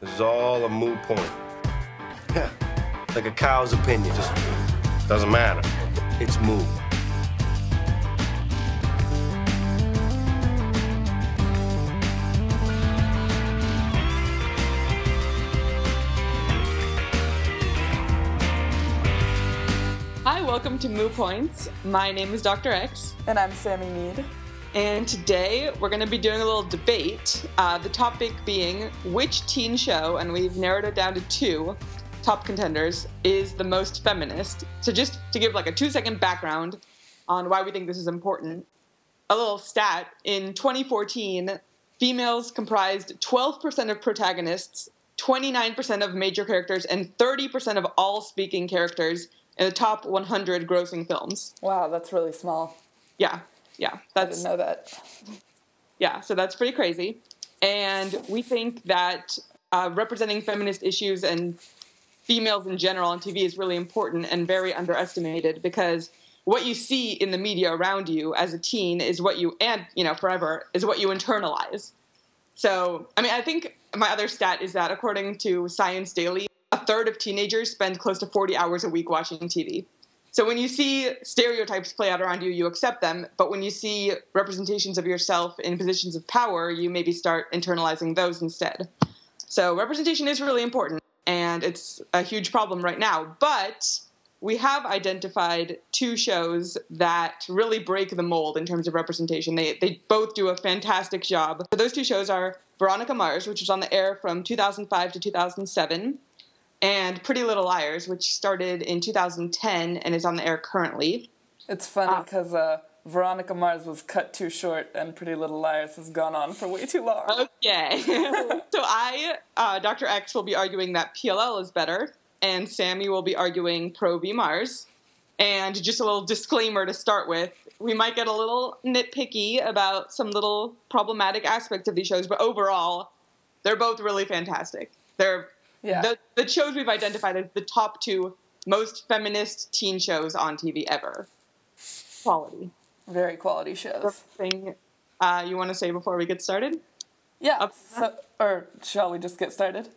This is all a moot point. Yeah, like a cow's opinion, just doesn't matter. It's moot. Hi, welcome to Moo Points. My name is Dr. X, And I'm Sammy Mead. And today we're going to be doing a little debate. Uh, the topic being which teen show, and we've narrowed it down to two top contenders, is the most feminist. So, just to give like a two second background on why we think this is important, a little stat in 2014, females comprised 12% of protagonists, 29% of major characters, and 30% of all speaking characters in the top 100 grossing films. Wow, that's really small. Yeah, yeah, I didn't know that. yeah. So that's pretty crazy, and we think that uh, representing feminist issues and females in general on TV is really important and very underestimated because what you see in the media around you as a teen is what you and you know forever is what you internalize. So I mean, I think my other stat is that according to Science Daily, a third of teenagers spend close to 40 hours a week watching TV. So when you see stereotypes play out around you, you accept them. But when you see representations of yourself in positions of power, you maybe start internalizing those instead. So representation is really important, and it's a huge problem right now. But we have identified two shows that really break the mold in terms of representation. They, they both do a fantastic job. So those two shows are Veronica Mars, which was on the air from 2005 to 2007, and Pretty Little Liars, which started in 2010 and is on the air currently. It's funny because uh, Veronica Mars was cut too short and Pretty Little Liars has gone on for way too long. Okay. so I, uh, Dr. X, will be arguing that PLL is better, and Sammy will be arguing Pro V Mars. And just a little disclaimer to start with we might get a little nitpicky about some little problematic aspects of these shows, but overall, they're both really fantastic. They're Yeah. the, the shows we've identified as the top two most feminist teen shows on TV ever. Quality. Very quality shows. Thing uh, you want to say before we get started? Yeah. So, or shall we just get started?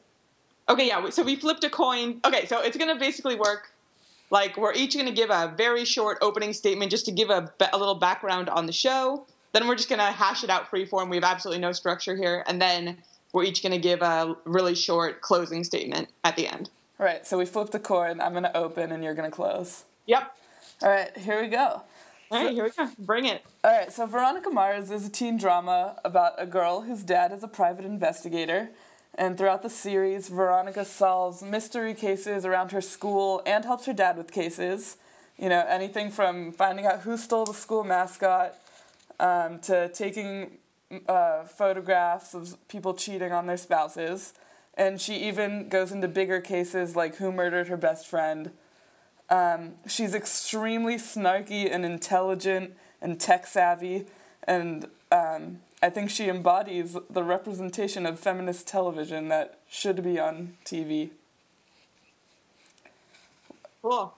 Okay, yeah. So we flipped a coin. Okay, so it's gonna basically work. Like we're each gonna give a very short opening statement just to give a, a little background on the show. Then we're just gonna hash it out free form. We have absolutely no structure here, and then we're each gonna give a really short closing statement at the end. All right, so we flipped a coin. I'm going to open and you're going to close. Yep. All right, here we go. All right, here we go. Bring it. All right, so Veronica Mars is a teen drama about a girl whose dad is a private investigator. And throughout the series, Veronica solves mystery cases around her school and helps her dad with cases. You know, anything from finding out who stole the school mascot um, to taking uh, photographs of people cheating on their spouses. And she even goes into bigger cases like who murdered her best friend. Um, she's extremely snarky and intelligent and tech savvy, and um, I think she embodies the representation of feminist television that should be on TV. Cool.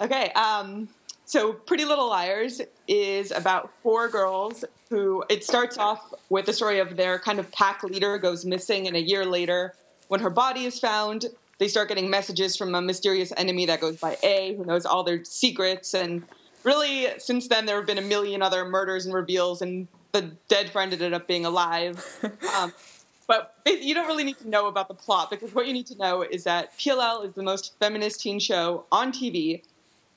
Okay, um, so Pretty Little Liars is about four girls who it starts off with the story of their kind of pack leader goes missing, and a year later, when her body is found, they start getting messages from a mysterious enemy that goes by A, who knows all their secrets. And really, since then, there have been a million other murders and reveals, and the dead friend ended up being alive. Um, but you don't really need to know about the plot because what you need to know is that PLL is the most feminist teen show on TV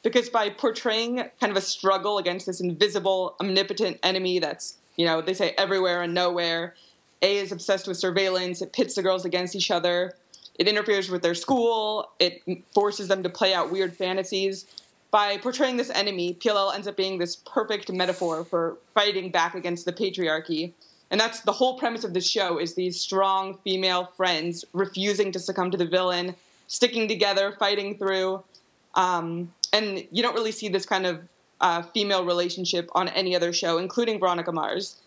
because by portraying kind of a struggle against this invisible, omnipotent enemy that's, you know, they say everywhere and nowhere, A is obsessed with surveillance, it pits the girls against each other, it interferes with their school, it forces them to play out weird fantasies. By portraying this enemy, PLL ends up being this perfect metaphor for fighting back against the patriarchy. And that's the whole premise of the show is these strong female friends refusing to succumb to the villain, sticking together, fighting through. Um, and you don't really see this kind of uh, female relationship on any other show, including Veronica Mars.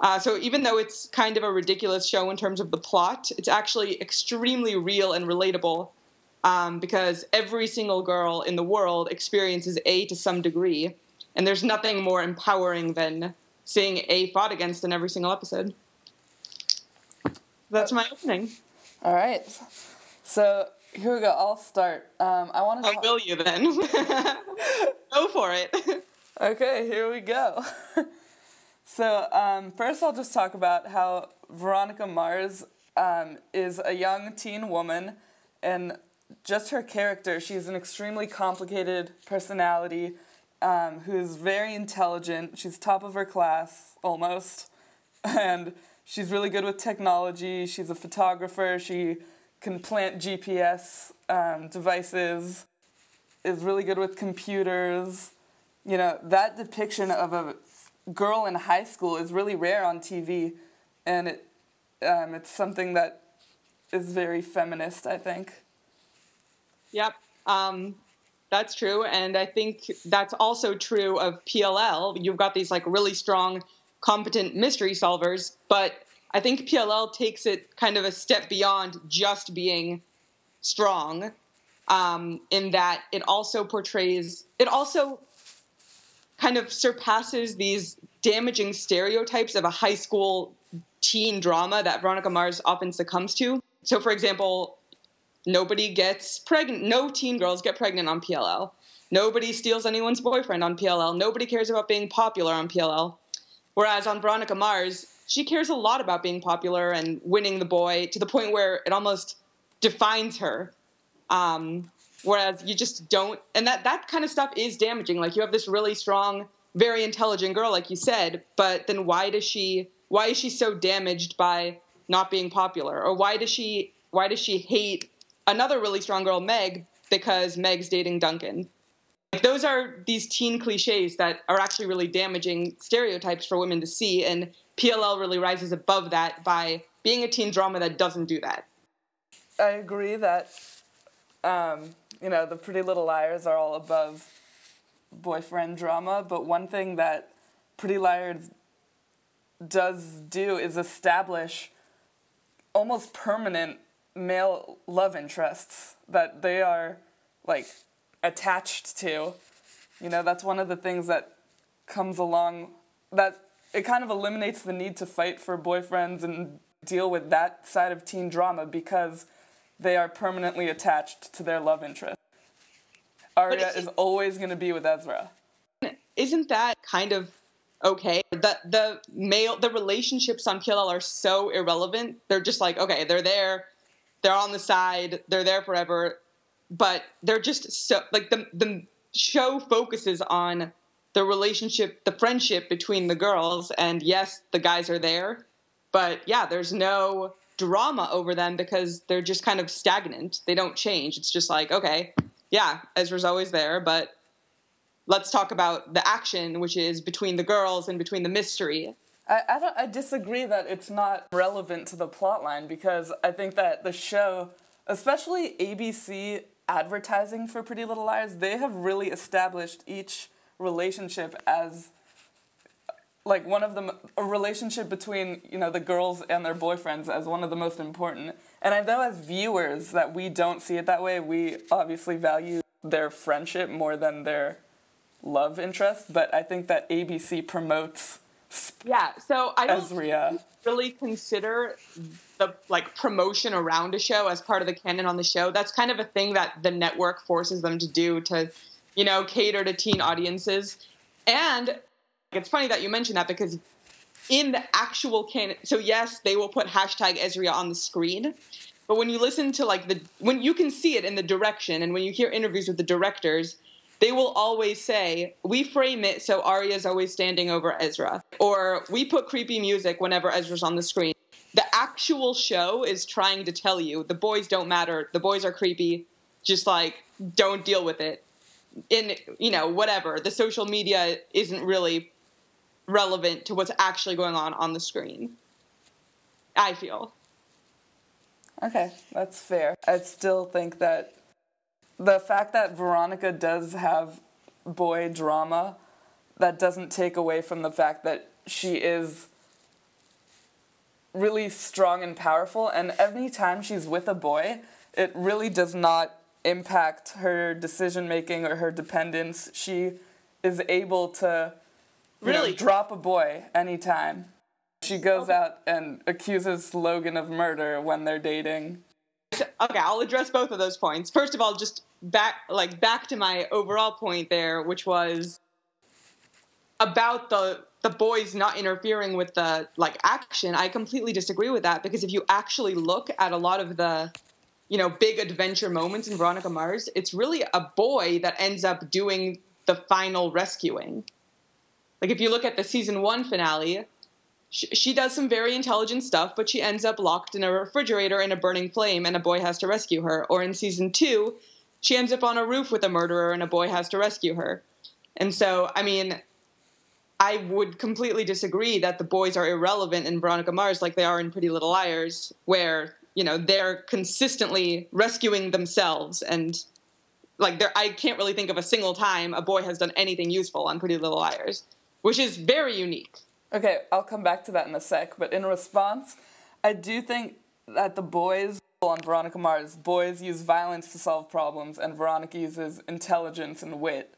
Uh, so even though it's kind of a ridiculous show in terms of the plot, it's actually extremely real and relatable um, because every single girl in the world experiences A to some degree, and there's nothing more empowering than seeing A fought against in every single episode. That's my opening. All right. So here we go. I'll start. Um, I want to. Oh, will you then? go for it. Okay, here we go. so um, first, I'll just talk about how Veronica Mars um, is a young teen woman, and just her character. She's an extremely complicated personality um, who's very intelligent. She's top of her class almost, and she's really good with technology. She's a photographer. She can plant GPS um, devices. Is really good with computers. You know that depiction of a girl in high school is really rare on TV, and it um, it's something that is very feminist. I think. Yep. Um, that's true. And I think that's also true of PLL. You've got these like really strong, competent mystery solvers, but I think PLL takes it kind of a step beyond just being strong, um, in that it also portrays, it also kind of surpasses these damaging stereotypes of a high school teen drama that Veronica Mars often succumbs to. So, for example, nobody gets pregnant, no teen girls get pregnant on PLL. Nobody steals anyone's boyfriend on PLL. Nobody cares about being popular on PLL. Whereas on Veronica Mars, she cares a lot about being popular and winning the boy to the point where it almost defines her. Um, whereas you just don't, and that that kind of stuff is damaging. Like you have this really strong, very intelligent girl, like you said, but then why does she? Why is she so damaged by not being popular, or why does she? Why does she hate another really strong girl, Meg, because Meg's dating Duncan? Like, those are these teen cliches that are actually really damaging stereotypes for women to see, and PLL really rises above that by being a teen drama that doesn't do that. I agree that um, you know the Pretty Little Liars are all above boyfriend drama, but one thing that Pretty Liars does do is establish almost permanent male love interests that they are like attached to. You know, that's one of the things that comes along that it kind of eliminates the need to fight for boyfriends and deal with that side of teen drama because they are permanently attached to their love interest. Aria is always going to be with Ezra. Isn't that kind of okay? The the male the relationships on PLL are so irrelevant. They're just like okay, they're there, they're on the side, they're there forever, but they're just so like the the show focuses on the relationship, the friendship between the girls, and yes, the guys are there, but yeah, there's no drama over them because they're just kind of stagnant. They don't change. It's just like, okay, yeah, Ezra's always there, but let's talk about the action, which is between the girls and between the mystery. I, I, I disagree that it's not relevant to the plot line because I think that the show, especially ABC advertising for Pretty Little Liars, they have really established each relationship as like one of the a relationship between you know the girls and their boyfriends as one of the most important and i know as viewers that we don't see it that way we obviously value their friendship more than their love interest but i think that abc promotes yeah so i don't Ezria. really consider the like promotion around a show as part of the canon on the show that's kind of a thing that the network forces them to do to you know cater to teen audiences and it's funny that you mentioned that because in the actual canon, so yes, they will put hashtag Ezria on the screen, but when you listen to like the when you can see it in the direction, and when you hear interviews with the directors, they will always say, "We frame it so Aria's always standing over Ezra," or "We put creepy music whenever Ezra's on the screen." The actual show is trying to tell you the boys don't matter. The boys are creepy. Just like don't deal with it. In you know whatever the social media isn't really relevant to what's actually going on on the screen. I feel. Okay, that's fair. I still think that the fact that Veronica does have boy drama, that doesn't take away from the fact that she is really strong and powerful. And every time she's with a boy, it really does not impact her decision making or her dependence. She is able to Really? know, drop a boy anytime. She goes out and accuses Logan of murder when they're dating. Okay, I'll address both of those points. First of all, just back like back to my overall point there, which was about the the boys not interfering with the like action. I completely disagree with that because if you actually look at a lot of the you know big adventure moments in Veronica Mars, it's really a boy that ends up doing the final rescuing. Like if you look at the season 1 finale, she, she does some very intelligent stuff, but she ends up locked in a refrigerator in a burning flame and a boy has to rescue her. Or in season 2, she ends up on a roof with a murderer and a boy has to rescue her. And so, I mean, I would completely disagree that the boys are irrelevant in Veronica Mars like they are in Pretty Little Liars, where you know they're consistently rescuing themselves and like there I can't really think of a single time a boy has done anything useful on Pretty Little Liars, which is very unique. Okay, I'll come back to that in a sec, but in response, I do think that the boys on Veronica Mars, boys use violence to solve problems and Veronica uses intelligence and wit.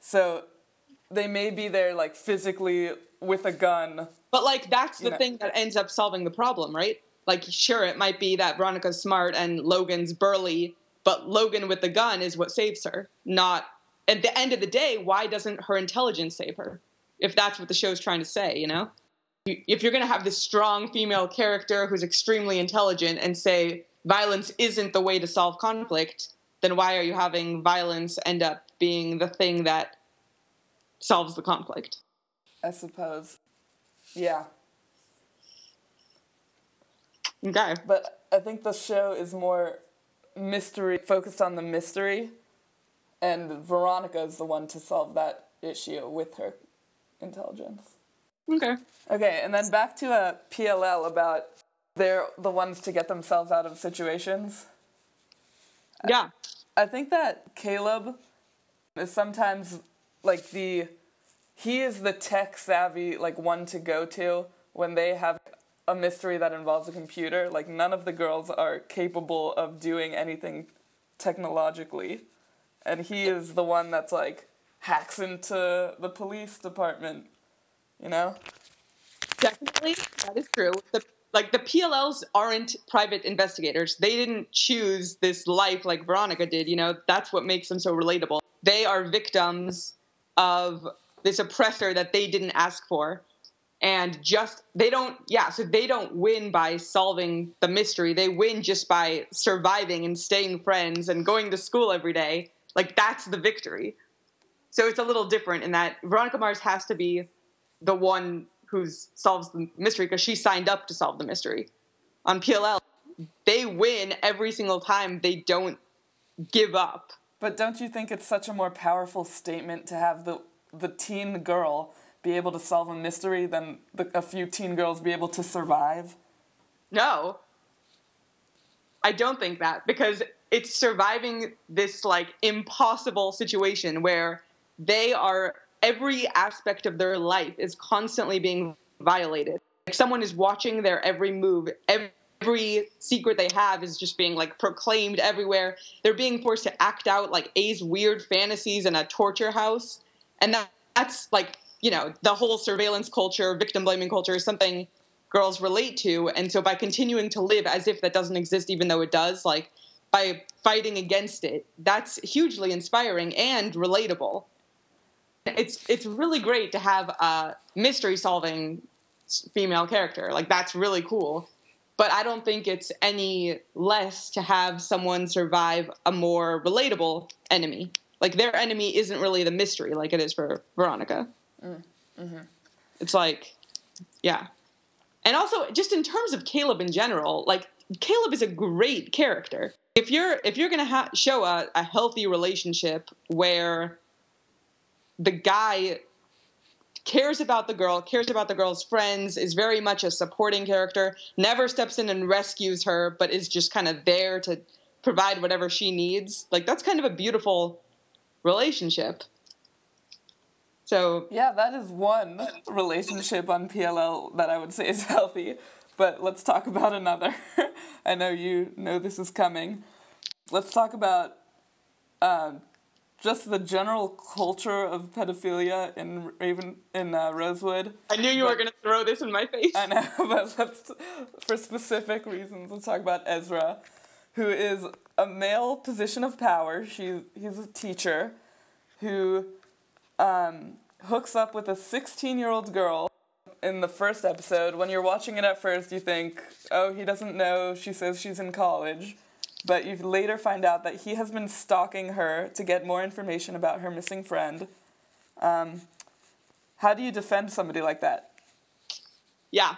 So they may be there like physically with a gun. But like that's the know. thing that ends up solving the problem, right? Like sure it might be that Veronica's smart and Logan's burly, but Logan with the gun is what saves her. Not at the end of the day, why doesn't her intelligence save her? If that's what the show's trying to say, you know? If you're going to have this strong female character who's extremely intelligent and say violence isn't the way to solve conflict, then why are you having violence end up being the thing that solves the conflict? I suppose. Yeah. Okay. But I think the show is more mystery focused on the mystery and Veronica is the one to solve that issue with her intelligence. Okay. Okay, and then back to uh, a PLL about they're the ones to get themselves out of situations. Yeah. I think that Caleb is sometimes like the he is the tech savvy like one to go to when they have a mystery that involves a computer. Like none of the girls are capable of doing anything technologically. And he is the one that's like hacks into the police department, you know? Definitely, that is true. The, like the PLLs aren't private investigators. They didn't choose this life like Veronica did. You know, that's what makes them so relatable. They are victims of this oppressor that they didn't ask for, and just they don't. Yeah, so they don't win by solving the mystery. They win just by surviving and staying friends and going to school every day. Like that's the victory. So it's a little different in that Veronica Mars has to be the one who solves the mystery because she signed up to solve the mystery. On PLL, they win every single time. They don't give up. But don't you think it's such a more powerful statement to have the the teen girl be able to solve a mystery than the, a few teen girls be able to survive? No. I don't think that because it's surviving this like impossible situation where they are every aspect of their life is constantly being violated. Like someone is watching their every move, every, every secret they have is just being like proclaimed everywhere. They're being forced to act out like A's weird fantasies in a torture house. And that, that's like, you know, the whole surveillance culture, victim blaming culture is something girls relate to. And so by continuing to live as if that doesn't exist, even though it does, like by fighting against it, that's hugely inspiring and relatable it's it's really great to have a mystery solving female character. Like that's really cool. But I don't think it's any less to have someone survive a more relatable enemy. Like their enemy isn't really the mystery like it is for Veronica. Mm. Mm-hmm. It's like, yeah. And also, just in terms of Caleb in general, like Caleb is a great character. If you're if you're gonna ha- show a, a healthy relationship where the guy cares about the girl, cares about the girl's friends, is very much a supporting character, never steps in and rescues her, but is just kind of there to provide whatever she needs. Like that's kind of a beautiful relationship. So yeah, that is one relationship on PLL that I would say is healthy. But let's talk about another. I know you know this is coming. Let's talk about um, just the general culture of pedophilia in Raven in uh, Rosewood. I knew you were going to throw this in my face. I know, but let's, for specific reasons, let's talk about Ezra, who is a male position of power. She, he's a teacher who um, hooks up with a 16 year old girl in the first episode. When you're watching it at first, you think, oh, he doesn't know she says she's in college. But you later find out that he has been stalking her to get more information about her missing friend. Um, how do you defend somebody like that? Yeah.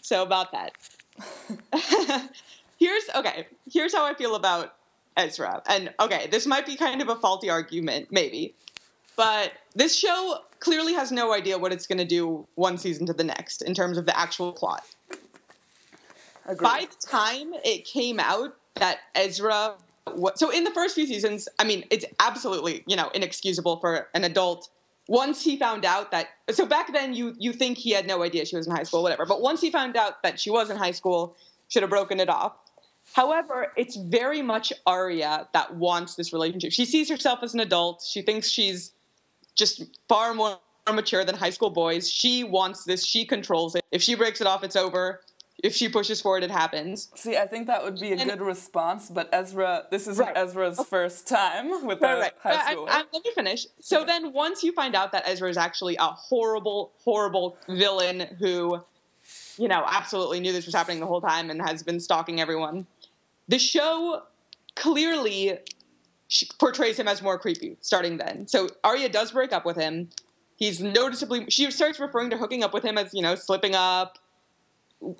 So about that. here's okay, here's how I feel about Ezra. And okay, this might be kind of a faulty argument, maybe. But this show clearly has no idea what it's going to do one season to the next in terms of the actual plot. Agreed. By the time it came out that Ezra, so in the first few seasons, I mean, it's absolutely you know inexcusable for an adult. Once he found out that, so back then you you think he had no idea she was in high school, whatever. But once he found out that she was in high school, should have broken it off. However, it's very much Aria that wants this relationship. She sees herself as an adult. She thinks she's just far more mature than high school boys. She wants this. She controls it. If she breaks it off, it's over. If she pushes for it, it happens. See, I think that would be a And- good response, but Ezra, this isn't Right. Ezra's first time with Right, right. high uh, I- I- uh, let me finish. So then, once you find out that Ezra is actually a horrible, horrible villain who, you know, absolutely knew this was happening the whole time and has been stalking everyone, the show clearly portrays him as more creepy starting then. So Aria does break up with him. He's noticeably. She starts referring to hooking up with him as you know slipping up.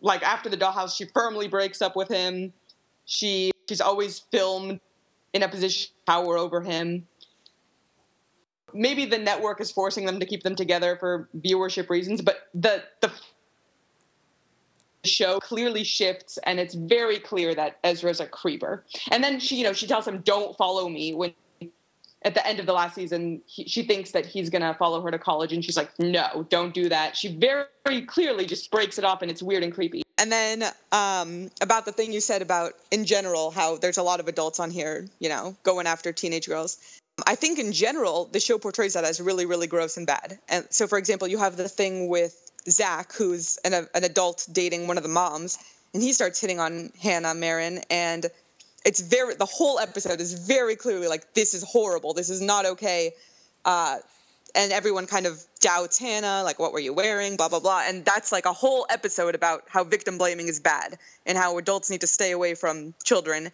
Like after the dollhouse, she firmly breaks up with him. She she's always filmed in a position of power over him. Maybe the network is forcing them to keep them together for viewership reasons, but the the show clearly shifts and it's very clear that Ezra's a creeper. And then she, you know, she tells him, "Don't follow me." When at the end of the last season, he, she thinks that he's gonna follow her to college, and she's like, "No, don't do that." She very, very clearly just breaks it off, and it's weird and creepy. And then um, about the thing you said about in general how there's a lot of adults on here, you know, going after teenage girls. I think in general the show portrays that as really, really gross and bad. And so, for example, you have the thing with Zach, who's an, an adult dating one of the moms, and he starts hitting on Hannah Marin, and it's very the whole episode is very clearly like this is horrible, this is not okay, uh, and everyone kind of doubts Hannah, like what were you wearing, blah blah blah, and that's like a whole episode about how victim blaming is bad and how adults need to stay away from children,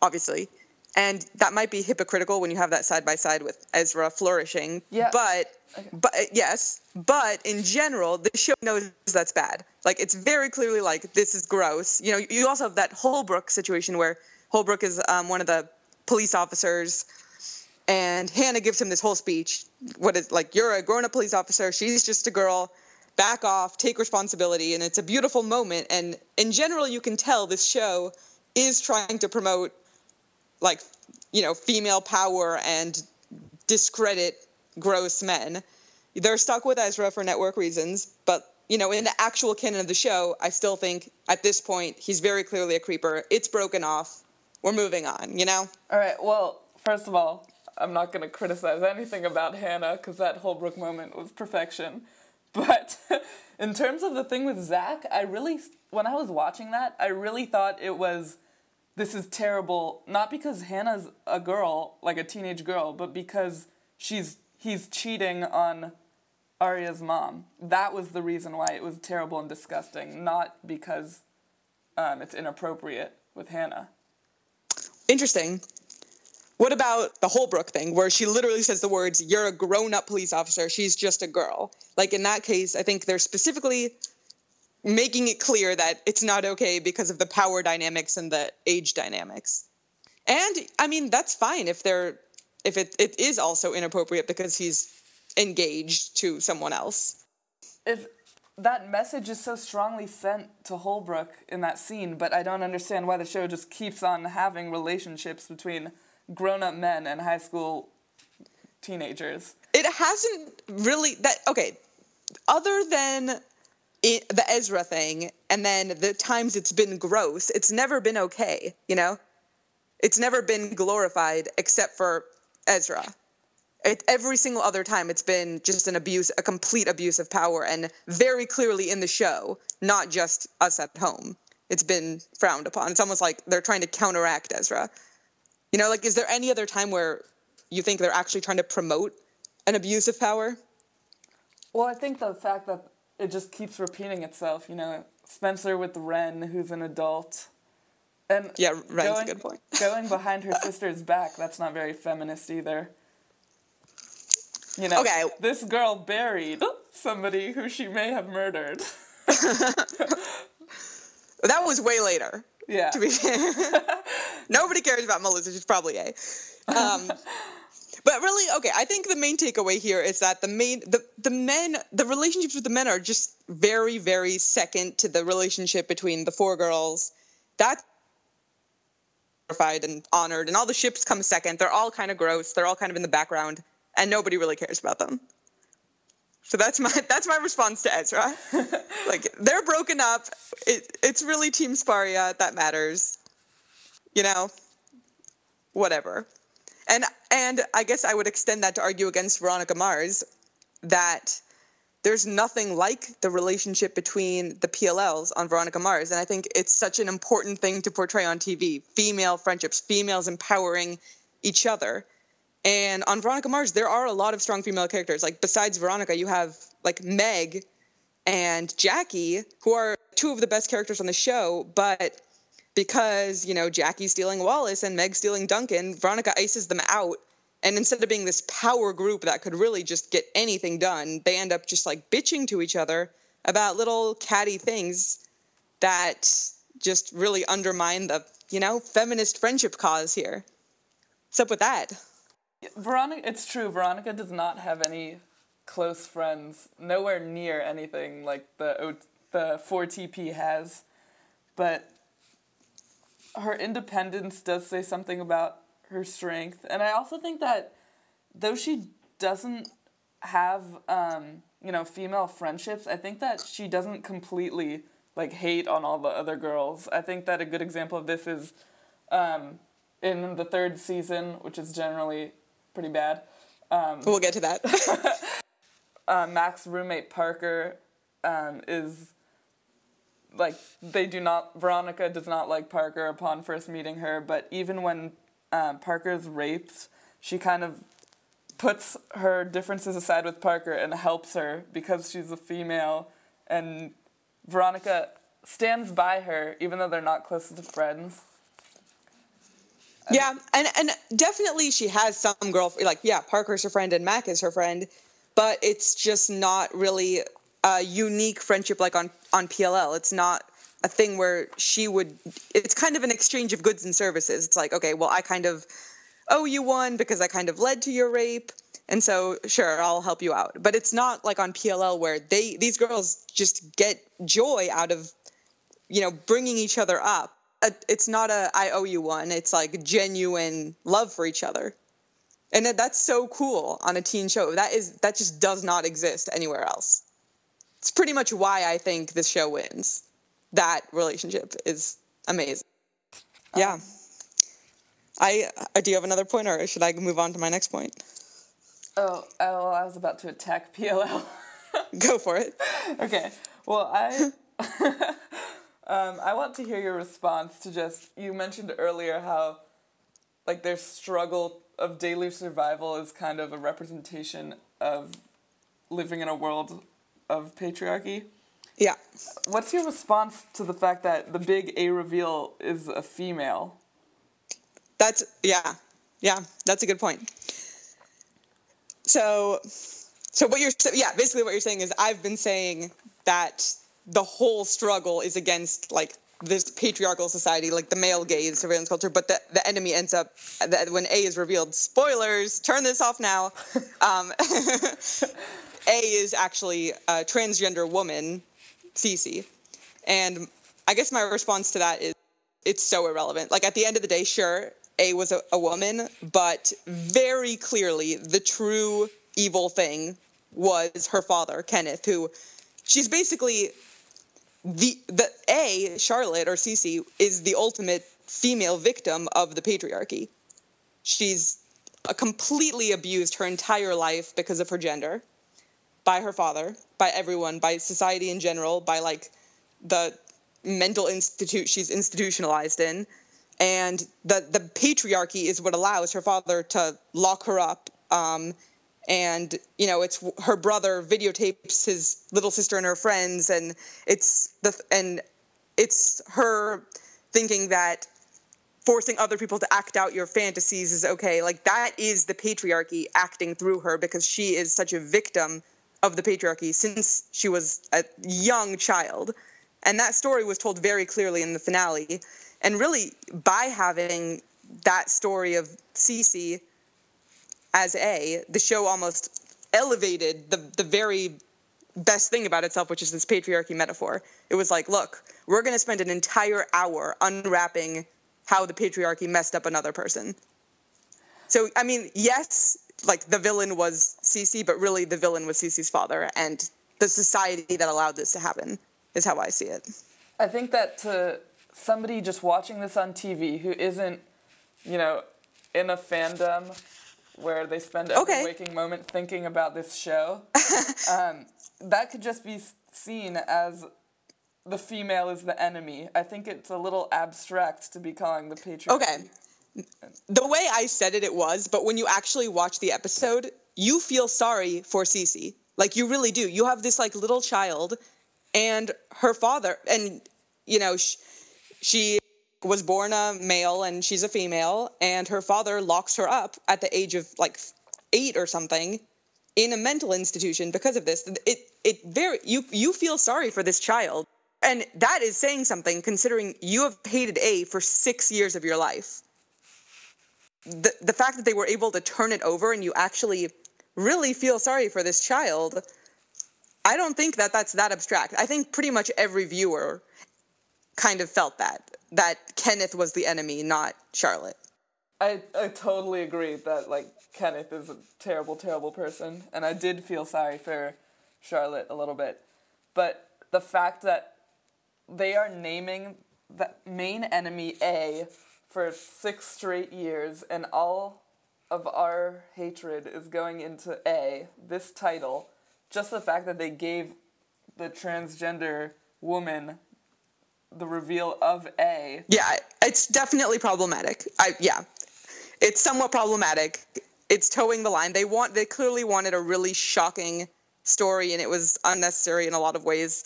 obviously. And that might be hypocritical when you have that side by side with Ezra flourishing. Yeah. But but uh, yes, but in general, the show knows that's bad. Like it's very clearly like this is gross. You know, you also have that Holbrook situation where Holbrook is um, one of the police officers, and Hannah gives him this whole speech. What is like you're a grown-up police officer. She's just a girl. Back off. Take responsibility. And it's a beautiful moment. And in general, you can tell this show is trying to promote like you know female power and discredit gross men. They're stuck with Ezra for network reasons, but you know, in the actual canon of the show, I still think at this point he's very clearly a creeper. It's broken off. We're moving on, you know? All right. Well, first of all, I'm not going to criticize anything about Hannah because that Holbrook moment was perfection. But in terms of the thing with Zach, I really, when I was watching that, I really thought it was, this is terrible. Not because Hannah's a girl, like a teenage girl, but because she's he's cheating on Aria's mom. That was the reason why it was terrible and disgusting, not because um, it's inappropriate with Hannah. Interesting. What about the Holbrook thing, where she literally says the words, You're a grown up police officer, she's just a girl? Like in that case, I think they're specifically making it clear that it's not okay because of the power dynamics and the age dynamics. And I mean, that's fine if they're if it, it is also inappropriate because he's engaged to someone else. if that message is so strongly sent to Holbrook in that scene, but I don't understand why the show just keeps on having relationships between grown-up men and high school teenagers. it hasn't really that okay other than it, the ezra thing and then the times it's been gross it's never been okay you know it's never been glorified except for ezra It, every single other time, it's been just an abuse, a complete abuse of power, and very clearly in the show, not just us at home. It's been frowned upon. It's almost like they're trying to counteract Ezra. You know, like, is there any other time where you think they're actually trying to promote an abuse of power? Well, I think the fact that it just keeps repeating itself, you know, Spencer with Wren, who's an adult. And Yeah, Wren's a good point. going behind her sister's back, that's not very feminist either. You know, Okay. this girl buried somebody who she may have murdered. That was way later. Yeah. To be nobody cares about Melissa. She's probably a. Um, but really, okay. I think the main takeaway here is that the main the the men the relationships with the men are just very very second to the relationship between the four girls. That's glorified and honored, and all the ships come second. They're all kind of gross. They're all kind of in the background, and nobody really cares about them. So that's my that's my response to Ezra. like they're broken up. It, it's really Team Sparia that matters. You know, whatever. And and I guess I would extend that to argue against Veronica Mars that there's nothing like the relationship between the PLLs on Veronica Mars, and I think it's such an important thing to portray on TV: female friendships, females empowering each other. And on Veronica Mars, there are a lot of strong female characters. Like besides Veronica, you have like Meg and Jackie, who are two of the best characters on the show. But because you know Jackie's stealing Wallace and Meg stealing Duncan, Veronica ices them out. And instead of being this power group that could really just get anything done, they end up just like bitching to each other about little catty things that just really undermine the you know feminist friendship cause here. What's up with that? Veronica, it's true. Veronica does not have any close friends, nowhere near anything like the the four TP has, but her independence does say something about her strength, and I also think that though she doesn't have um, you know female friendships, I think that she doesn't completely like hate on all the other girls. I think that a good example of this is um, in the third season, which is generally pretty bad. We'll get to that. Uh, Mac's roommate Parker um, is like they do not. Veronica does not like Parker upon first meeting her, but even when um, Parker's raped, she kind of puts her differences aside with Parker and helps her because she's a female, and Veronica stands by her even though they're not close to friends. Yeah, and and definitely she has some girl like yeah, Parker's her friend and Mac is her friend, but it's just not really a unique friendship like on on PLL. It's not a thing where she would. It's kind of an exchange of goods and services. It's like okay, well I kind of owe you one because I kind of led to your rape, and so sure I'll help you out. But it's not like on PLL where they these girls just get joy out of you know bringing each other up a, it's not a I owe you one. It's like genuine love for each other, and that's so cool on a teen show. That is that just does not exist anywhere else. It's pretty much why I think this show wins. That relationship is amazing. Yeah. I uh, do you have another point, or should I move on to my next point? Oh, oh I was about to attack PLL. Go for it. Okay. Well, I um, I want to hear your response to just you mentioned earlier how like their struggle of daily survival is kind of a representation of living in a world of patriarchy. Yeah. What's your response to the fact that the big A reveal is a female? That's yeah, yeah. That's a good point. So, so what you're yeah, basically what you're saying is I've been saying that the whole struggle is against like this patriarchal society, like the male gaze surveillance culture, but the, the enemy ends up that when A is revealed. Spoilers. Turn this off now. Um, a is actually a transgender woman, Cece, and I guess my response to that is it's so irrelevant. Like at the end of the day, sure, A was a, a woman, but very clearly the true evil thing was her father, Kenneth, who she's basically the the A, Charlotte or Cece, is the ultimate female victim of the patriarchy. She's completely abused her entire life because of her gender by her father, by everyone, by society in general, by like the mental institute she's institutionalized in. And the, the patriarchy is what allows her father to lock her up. Um, and, you know, it's her brother videotapes his little sister and her friends. And it's the, and it's her thinking that forcing other people to act out your fantasies is okay. Like that is the patriarchy acting through her because she is such a victim of the patriarchy since she was a young child. And that story was told very clearly in the finale. And really, by having that story of Cece as A, the show almost elevated the, the very best thing about itself, which is this patriarchy metaphor. It was like, look, we're going to spend an entire hour unwrapping how the patriarchy messed up another person. So, I mean, yes, like the villain was Cece, but really the villain was Cece's father and the society that allowed this to happen is how I see it. I think that to somebody just watching this on TV who isn't, you know, in a fandom where they spend every okay. waking moment thinking about this show, um, that could just be seen as the female is the enemy. I think it's a little abstract to be calling the patriarchy. Okay the way I said it, it was, but when you actually watch the episode, you feel sorry for Cece. Like you really do. You have this like little child, and her father, and you know, she, she was born a male and she's a female, and her father locks her up at the age of like eight or something in a mental institution because of this. It it very you you feel sorry for this child. And that is saying something considering you have hated A for six years of your life the the fact that they were able to turn it over and you actually really feel sorry for this child i don't think that that's that abstract i think pretty much every viewer kind of felt that that kenneth was the enemy not charlotte i i totally agree that like kenneth is a terrible terrible person and i did feel sorry for charlotte a little bit but the fact that they are naming the main enemy a for six straight years, and all of our hatred is going into A, this title. Just the fact that they gave the transgender woman the reveal of A. Yeah, it's definitely problematic. I yeah. It's somewhat problematic. It's towing the line. They want they clearly wanted a really shocking story and it was unnecessary in a lot of ways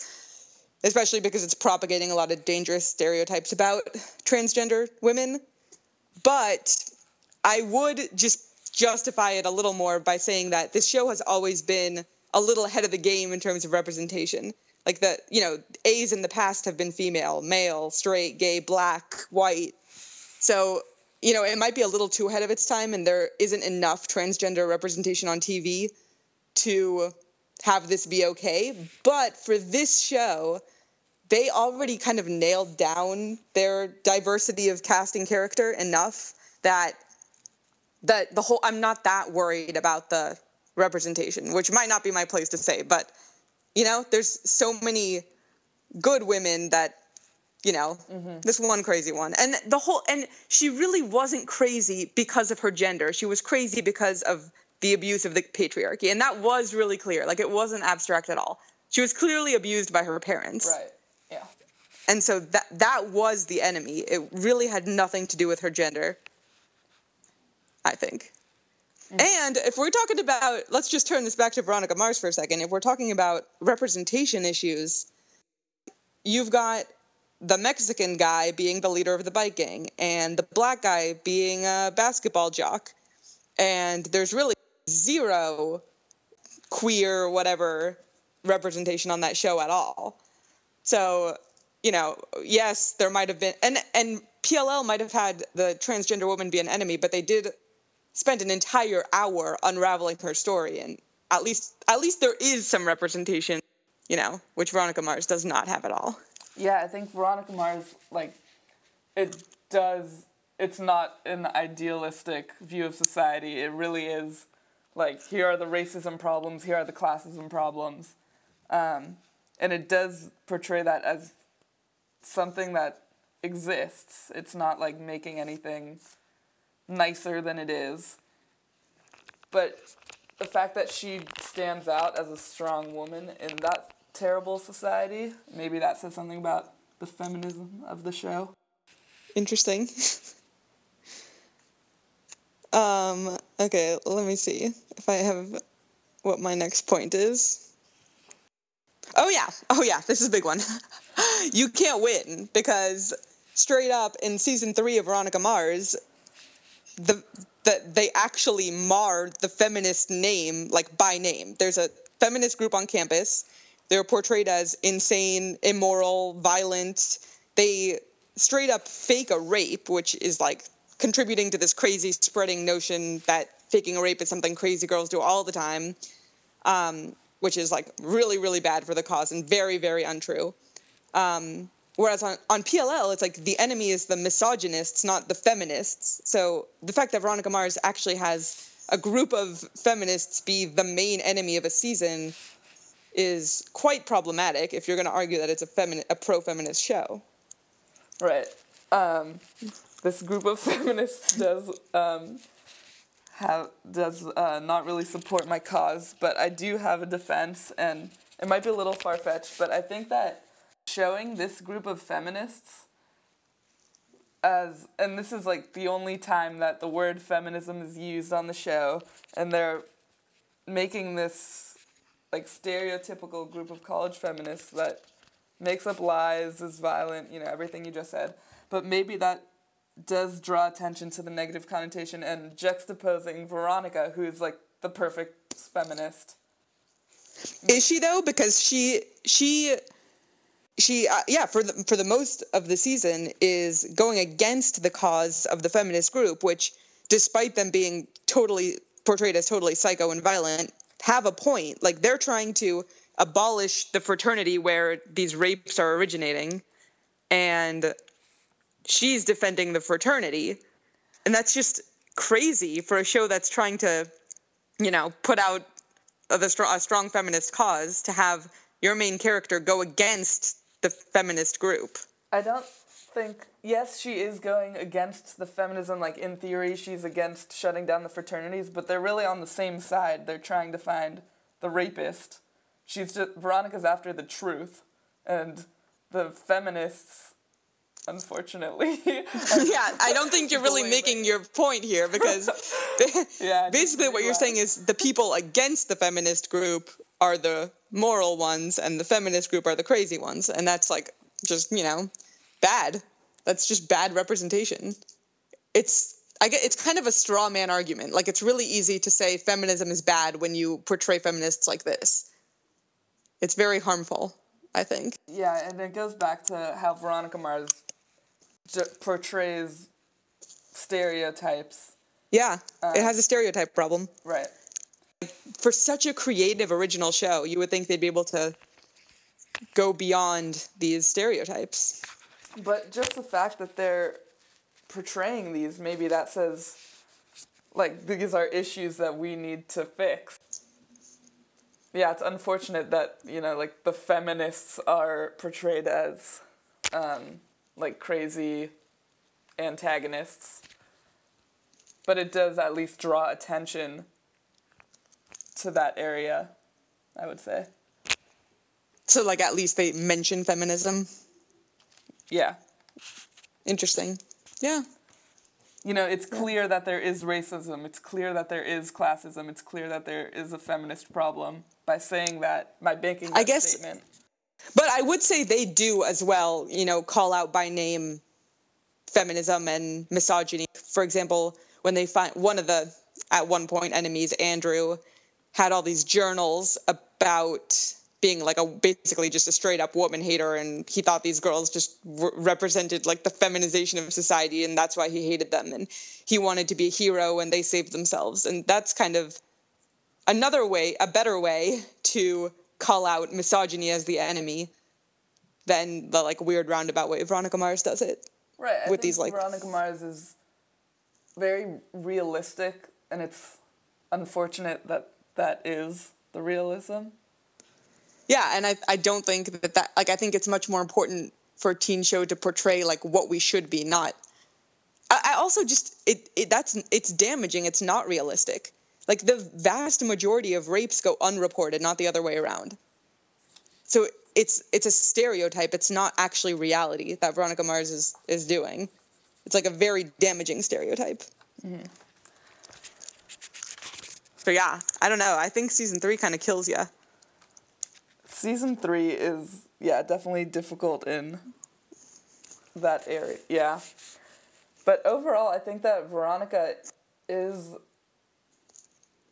especially because it's propagating a lot of dangerous stereotypes about transgender women. But I would just justify it a little more by saying that this show has always been a little ahead of the game in terms of representation. Like the, you know, A's in the past have been female, male, straight, gay, black, white. So, you know, it might be a little too ahead of its time and there isn't enough transgender representation on TV to have this be okay. But for this show, they already kind of nailed down their diversity of casting character enough that that the whole I'm not that worried about the representation, which might not be my place to say, but you know, there's so many good women that you know, mm-hmm. this one crazy one. And the whole and she really wasn't crazy because of her gender. She was crazy because of the abuse of the patriarchy. And that was really clear. Like it wasn't abstract at all. She was clearly abused by her parents. Right. Yeah. And so that that was the enemy. It really had nothing to do with her gender. I think. And if we're talking about, let's just turn this back to Veronica Mars for a second. If we're talking about representation issues, you've got the Mexican guy being the leader of the bike gang, and the black guy being a basketball jock, and there's really zero queer whatever representation on that show at all. So, you know, yes, there might have been, and and PLL might have had the transgender woman be an enemy, but they did spend an entire hour unraveling her story, and at least at least there is some representation, you know, which Veronica Mars does not have at all. Yeah, I think Veronica Mars, like, it does. It's not an idealistic view of society. It really is like here are the racism problems, here are the classism problems. Um, and it does portray that as something that exists. It's not like making anything nicer than it is. but the fact that she stands out as a strong woman in that terrible society, maybe that says something about the feminism of the show. Interesting. um, okay, let me see if I have what my next point is. Oh yeah. Oh yeah, this is a big one. you can't win because straight up in season 3 of Veronica Mars the that they actually marred the feminist name like by name. There's a feminist group on campus. They're portrayed as insane, immoral, violent. They straight up fake a rape, which is like contributing to this crazy spreading notion that faking a rape is something crazy girls do all the time, um, which is like really, really bad for the cause and very, very untrue. Um, whereas on, on PLL, it's like the enemy is the misogynists, not the feminists. So the fact that Veronica Mars actually has a group of feminists be the main enemy of a season is quite problematic if you're going to argue that it's a femini- a pro-feminist show. Right. Um, this group of feminists does um, have does uh, not really support my cause, but I do have a defense, and it might be a little far fetched, but I think that showing this group of feminists as and this is like the only time that the word feminism is used on the show and they're making this like stereotypical group of college feminists that makes up lies is violent you know everything you just said. But maybe that does draw attention to the negative connotation and juxtaposing veronica who's like the perfect feminist. Is she though? Because she she she uh, yeah for the for the most of the season is going against the cause of the feminist group which despite them being totally portrayed as totally psycho and violent have a point. Like they're trying to abolish the fraternity where these rapes are originating and she's defending the fraternity. And that's just crazy for a show that's trying to you know put out a, a strong feminist cause to have your main character go against the feminist group. I don't think yes, she is going against the feminism. Like in theory, she's against shutting down the fraternities, but they're really on the same side. They're trying to find the rapist. She's just Veronica's after the truth, and the feminists. Unfortunately, yeah, I don't think you're really making your point here because yeah, basically what you're saying is the people against the feminist group are the moral ones and the feminist group are the crazy ones. And that's like just you know bad. That's just bad representation. It's i get it's kind of a straw man argument. Like it's really easy to say feminism is bad when you portray feminists like this. It's very harmful i think. Yeah and it goes back to how veronica mars portrays stereotypes. Yeah um, it has a stereotype problem. right for such a creative original show, you would think they'd be able to go beyond these stereotypes. But just the fact that they're portraying these, maybe that says, like, these are issues that we need to fix. Yeah, it's unfortunate that, you know, like, the feminists are portrayed as, um, like, crazy antagonists. But it does at least draw attention to that area, I would say. So, like, at least they mention feminism? Yeah. Interesting. Yeah. You know, it's clear that there is racism. It's clear that there is classism. It's clear that there is a feminist problem by saying that, by making that I guess, statement. But I would say they do as well, you know, call out by name feminism and misogyny. For example, when they find one of the, at one point, enemies, Andrew, had all these journals about being like a basically just a straight up woman hater and he thought these girls just re- represented like the feminization of society and that's why he hated them. And he wanted to be a hero and they saved themselves. And that's kind of another way a better way to call out misogyny as the enemy than the like weird roundabout way Veronica Mars does it. Right. I with these like Veronica Mars is very realistic and it's unfortunate that that is the realism. Yeah, and I I don't think that that like I think it's much more important for a teen show to portray like what we should be, not. I, I also just it, it that's it's damaging. It's not realistic. like the vast majority of rapes go unreported, not the other way around. So it's it's a stereotype. It's not actually reality that Veronica Mars is is doing. It's like a very damaging stereotype. Mm-hmm. So yeah, I don't know. I think season three kind of kills you. Season three is yeah definitely difficult in that area. Yeah, but overall, I think that Veronica is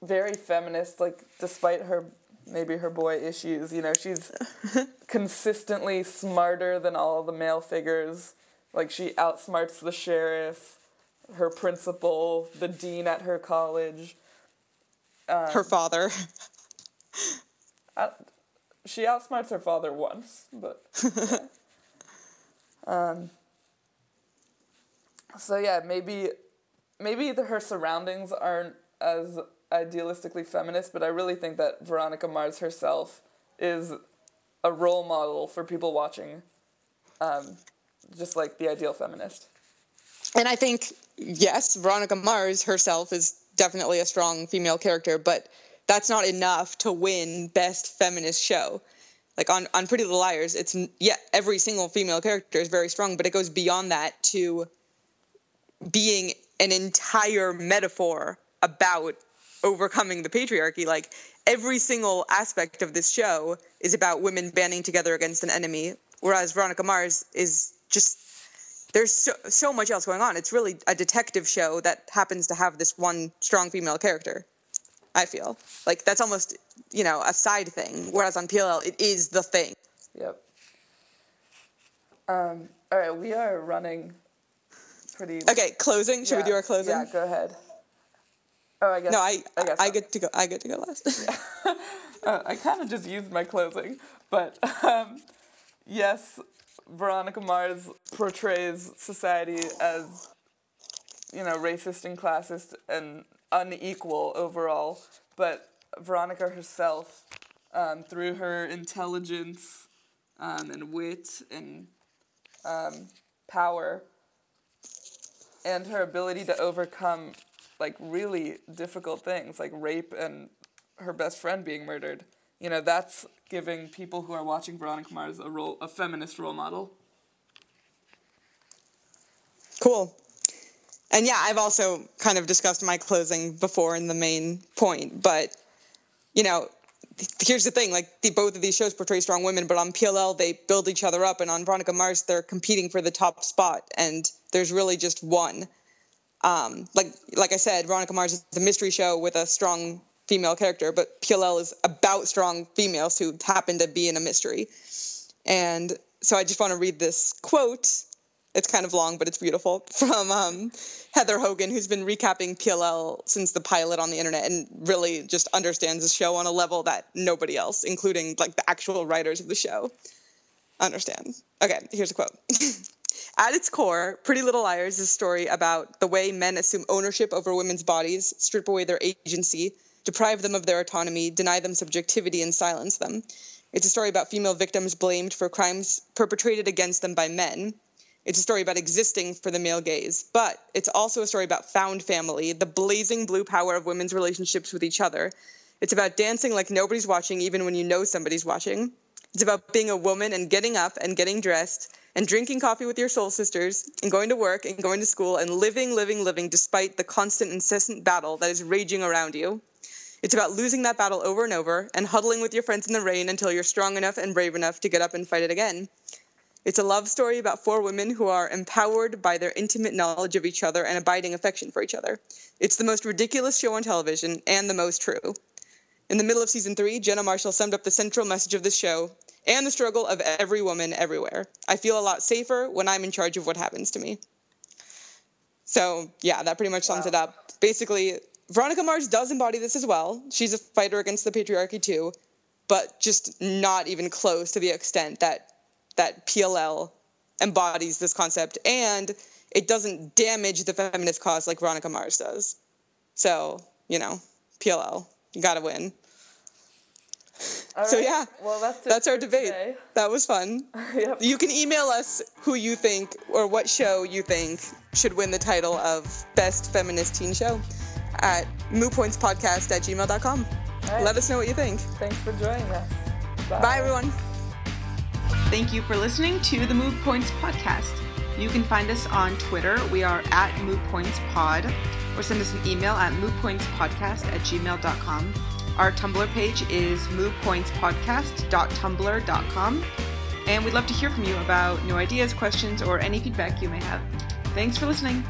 very feminist. Like despite her maybe her boy issues, you know, she's consistently smarter than all the male figures. Like she outsmarts the sheriff, her principal, the dean at her college. Um, her father. she outsmarts her father once, but. Yeah. um. So yeah, maybe, maybe the, her surroundings aren't as idealistically feminist, but I really think that Veronica Mars herself is a role model for people watching, um, just like the ideal feminist. And I think yes, Veronica Mars herself is definitely a strong female character, but that's not enough to win best feminist show. Like on on Pretty Little Liars, it's yeah, every single female character is very strong, but it goes beyond that to being an entire metaphor about overcoming the patriarchy. Like every single aspect of this show is about women banding together against an enemy, whereas Veronica Mars is just there's so, so much else going on. It's really a detective show that happens to have this one strong female character. I feel like that's almost you know a side thing, whereas on PLL it is the thing. Yep. Um, all right, we are running pretty. Okay, closing. Should yeah, we do our closing? Yeah, go ahead. Oh, I guess. No, I I, guess I get to go. I get to go last. Yeah. uh, I kind of just used my closing, but um, yes, Veronica Mars portrays society as, you know, racist and classist and unequal overall. But Veronica herself, um, through her intelligence um, and wit and um, power, and her ability to overcome like really difficult things like rape and her best friend being murdered you know that's giving people who are watching Veronica Mars a role a feminist role model. Cool. And yeah, I've also kind of discussed my closing before in the main point, but you know, here's the thing: like the, both of these shows portray strong women, but on PLL they build each other up, and on Veronica Mars they're competing for the top spot, and there's really just one. Um, like like I said, Veronica Mars is a mystery show with a strong female character, but PLL is about strong females who happen to be in a mystery. And so I just want to read this quote. It's kind of long, but it's beautiful from um, Heather Hogan, who's been recapping PLL since the pilot on the internet and really just understands the show on a level that nobody else, including like the actual writers of the show, understand. Okay, here's a quote. At its core, Pretty Little Liars is a story about the way men assume ownership over women's bodies, strip away their agency, deprive them of their autonomy, deny them subjectivity, and silence them. It's a story about female victims blamed for crimes perpetrated against them by men. It's a story about existing for the male gaze, but it's also a story about found family, the blazing blue power of women's relationships with each other. It's about dancing like nobody's watching, even when you know somebody's watching. It's about being a woman and getting up and getting dressed and drinking coffee with your soul sisters and going to work and going to school and living, living, living despite the constant, incessant battle that is raging around you. It's about losing that battle over and over and huddling with your friends in the rain until you're strong enough and brave enough to get up and fight it again. It's a love story about four women who are empowered by their intimate knowledge of each other and abiding affection for each other. It's the most ridiculous show on television and the most true. In the middle of season three, Jenna Marshall summed up the central message of the show and the struggle of every woman everywhere. I feel a lot safer when I'm in charge of what happens to me. So, yeah, that pretty much sums wow. it up. Basically, Veronica Mars does embody this as well. She's a fighter against the patriarchy too, but just not even close to the extent that that PLL embodies this concept, and it doesn't damage the feminist cause like Veronica Mars does. So you know, PLL, you got to win. All so right. yeah, well that's that's our debate. Today. That was fun. yep. You can email us who you think or what show you think should win the title of best feminist teen show at mootpointspodcast at gmail.com. Right. Let us know what you think. Thanks for joining us. Bye, everyone. Thank you for listening to the Moot Points podcast. You can find us on Twitter. We are at Moot Points Pod, or send us an email at mootpointspodcast at gmail.com. Our Tumblr page is mootpointspodcast.tumblr.com. And we'd love to hear from you about new ideas, questions, or any feedback you may have. Thanks for listening.